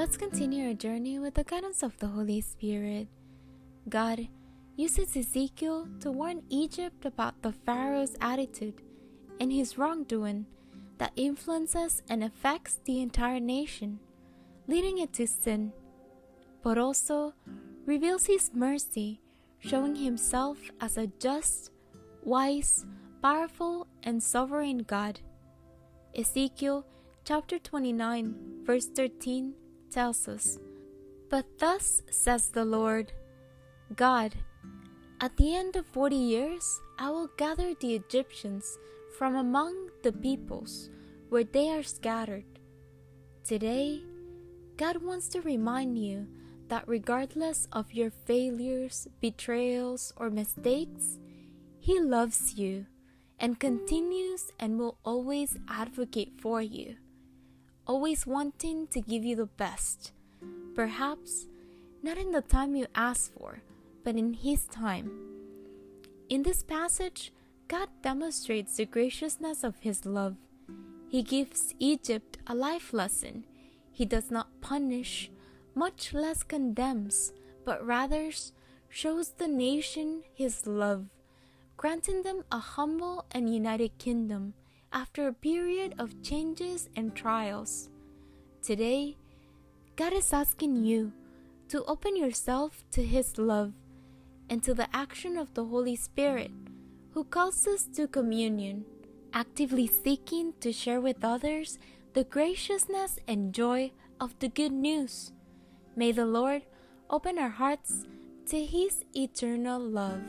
Let's continue our journey with the guidance of the Holy Spirit. God uses Ezekiel to warn Egypt about the Pharaoh's attitude and his wrongdoing that influences and affects the entire nation, leading it to sin, but also reveals his mercy, showing himself as a just, wise, powerful, and sovereign God. Ezekiel chapter 29, verse 13 tells us, But thus says the Lord God, at the end of forty years, I will gather the Egyptians from among the peoples where they are scattered. Today, God wants to remind you that regardless of your failures, betrayals, or mistakes, He loves you and continues and will always advocate for you, always wanting to give you the best. Perhaps not in the time you ask for, but in His time. In this passage, God demonstrates the graciousness of His love. He gives Egypt a life lesson. He does not punish, much less condemns, but rather shows the nation His love granting them a humble and united kingdom after a period of changes and trials. Today, God is asking you to open yourself to His love and to the action of the Holy Spirit, who calls us to communion, actively seeking to share with others the graciousness and joy of the good news. May the Lord open our hearts to His eternal love.